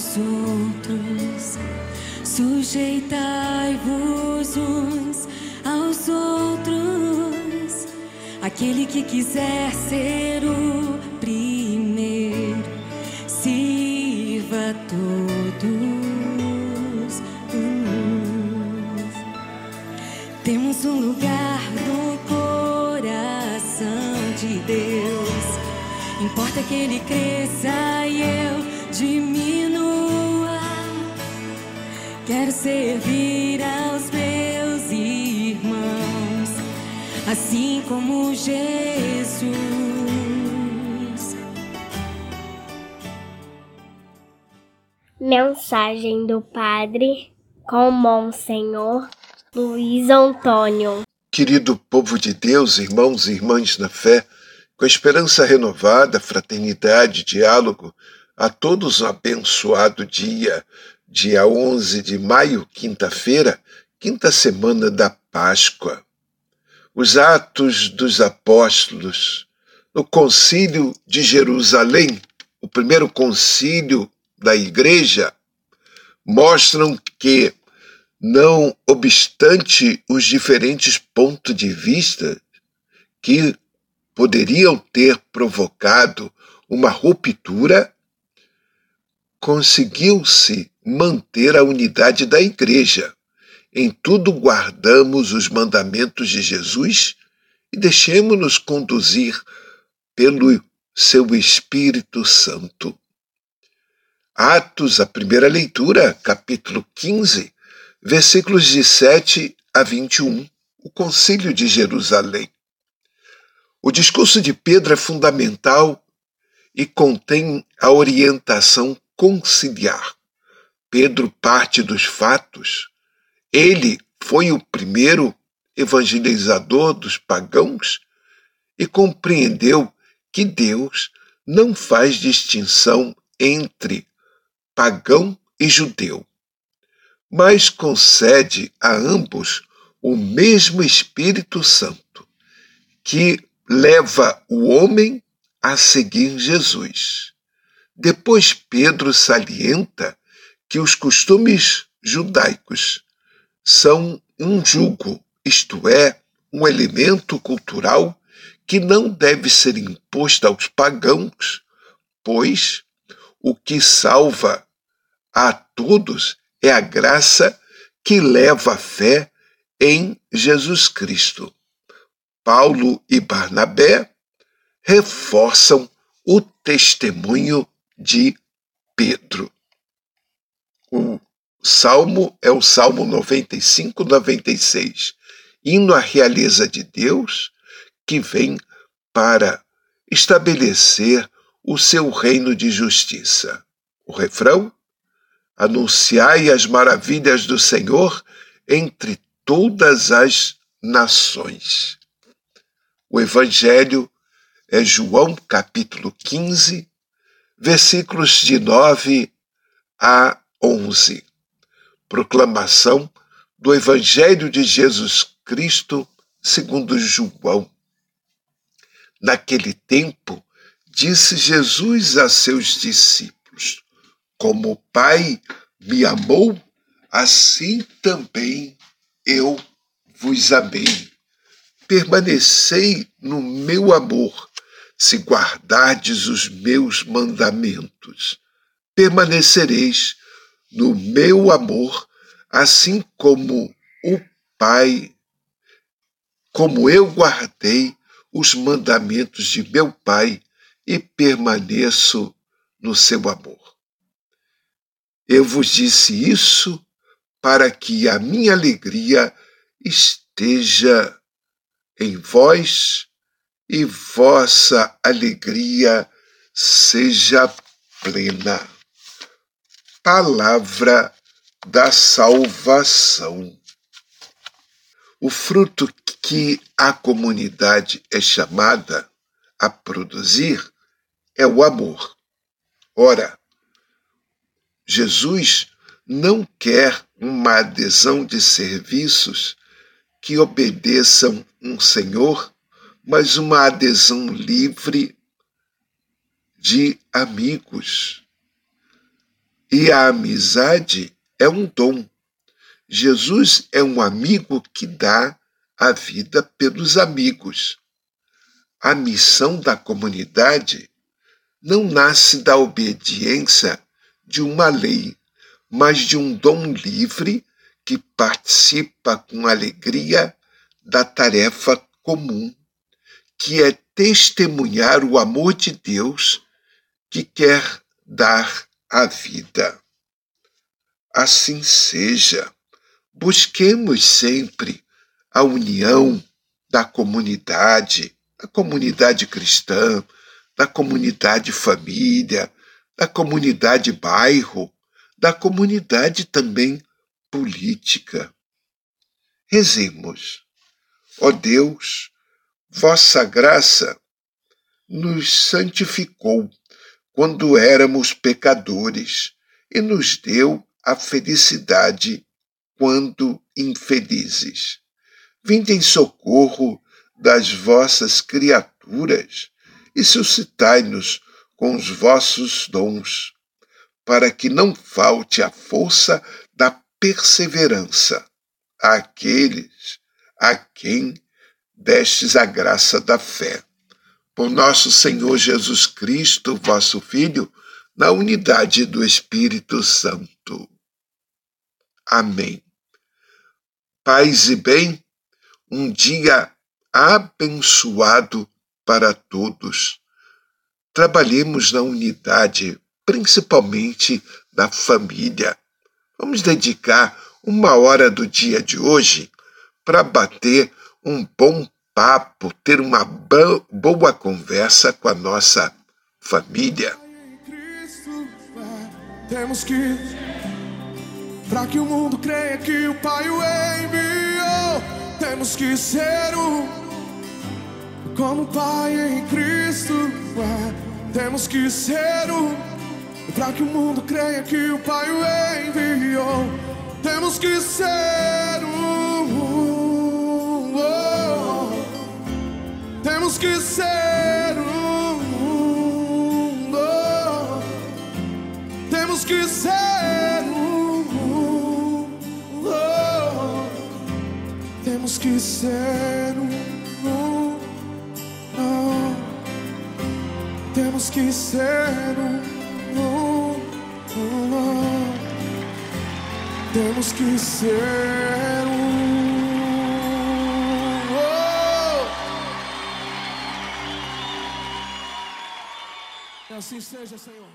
aos outros, sujeitai-vos uns aos outros. Aquele que quiser ser o primeiro, sirva todos. Temos um lugar no coração de Deus. Importa que Ele cresça e eu diminua. Quero servir aos meus irmãos, assim como Jesus. Mensagem do Padre com Monsenhor Luiz Antônio. Querido povo de Deus, irmãos e irmãs na fé, com esperança renovada, fraternidade, diálogo, a todos um abençoado dia, dia 11 de maio, quinta-feira, quinta semana da Páscoa. Os Atos dos Apóstolos, no Concílio de Jerusalém, o primeiro concílio da Igreja, mostram que, não obstante os diferentes pontos de vista que poderiam ter provocado uma ruptura, conseguiu-se manter a unidade da Igreja. Em tudo guardamos os mandamentos de Jesus e deixemos-nos conduzir pelo seu Espírito Santo. Atos, a primeira leitura, capítulo 15, versículos de 7 a 21, o Concílio de Jerusalém. O discurso de Pedro é fundamental e contém a orientação conciliar. Pedro parte dos fatos. Ele foi o primeiro evangelizador dos pagãos e compreendeu que Deus não faz distinção entre pagão e judeu, mas concede a ambos o mesmo Espírito Santo, que leva o homem a seguir Jesus. Depois, Pedro salienta que os costumes judaicos são um jugo, isto é, um elemento cultural que não deve ser imposto aos pagãos, pois o que salva a todos é a graça que leva a fé em Jesus Cristo. Paulo e Barnabé reforçam o testemunho de Pedro. O salmo é o Salmo 95, 96, hino à realeza de Deus que vem para estabelecer o seu reino de justiça. O refrão: Anunciai as maravilhas do Senhor entre todas as nações. O Evangelho é João capítulo 15, versículos de 9 a 11. Proclamação do Evangelho de Jesus Cristo segundo João. Naquele tempo, disse Jesus a seus discípulos: Como o Pai me amou, assim também eu vos amei permanecei no meu amor, se guardardes os meus mandamentos. Permanecereis no meu amor, assim como o Pai, como eu guardei os mandamentos de meu Pai e permaneço no seu amor. Eu vos disse isso para que a minha alegria esteja em vós e vossa alegria seja plena. Palavra da salvação. O fruto que a comunidade é chamada a produzir é o amor. Ora, Jesus não quer uma adesão de serviços que obedeçam um senhor, mas uma adesão livre de amigos. E a amizade é um dom. Jesus é um amigo que dá a vida pelos amigos. A missão da comunidade não nasce da obediência de uma lei, mas de um dom livre que participa com alegria da tarefa comum, que é testemunhar o amor de Deus que quer dar a vida. Assim seja, busquemos sempre a união da comunidade, da comunidade cristã, da comunidade família, da comunidade bairro, da comunidade também política. Rezemos. Ó Deus, vossa graça nos santificou quando éramos pecadores e nos deu a felicidade quando infelizes. Vinde em socorro das vossas criaturas e suscitai-nos com os vossos dons, para que não falte a força da perseverança àqueles a quem destes a graça da fé. Por nosso Senhor Jesus Cristo, vosso Filho, na unidade do Espírito Santo. Amém. Paz e bem, um dia abençoado para todos. Trabalhemos na unidade, principalmente da família. Vamos dedicar uma hora do dia de hoje para bater um bom papo, ter uma boa conversa com a nossa família. Temos que, para que o mundo creia que o Pai o enviou, temos que ser um, como Pai em Cristo. É. Temos que ser um, para que o mundo creia que o Pai o enviou, temos que ser um. Temos que ser um. Oh, temos que ser um. Oh, temos que ser um. Oh, temos que ser um. Temos que ser assim seja, Senhor.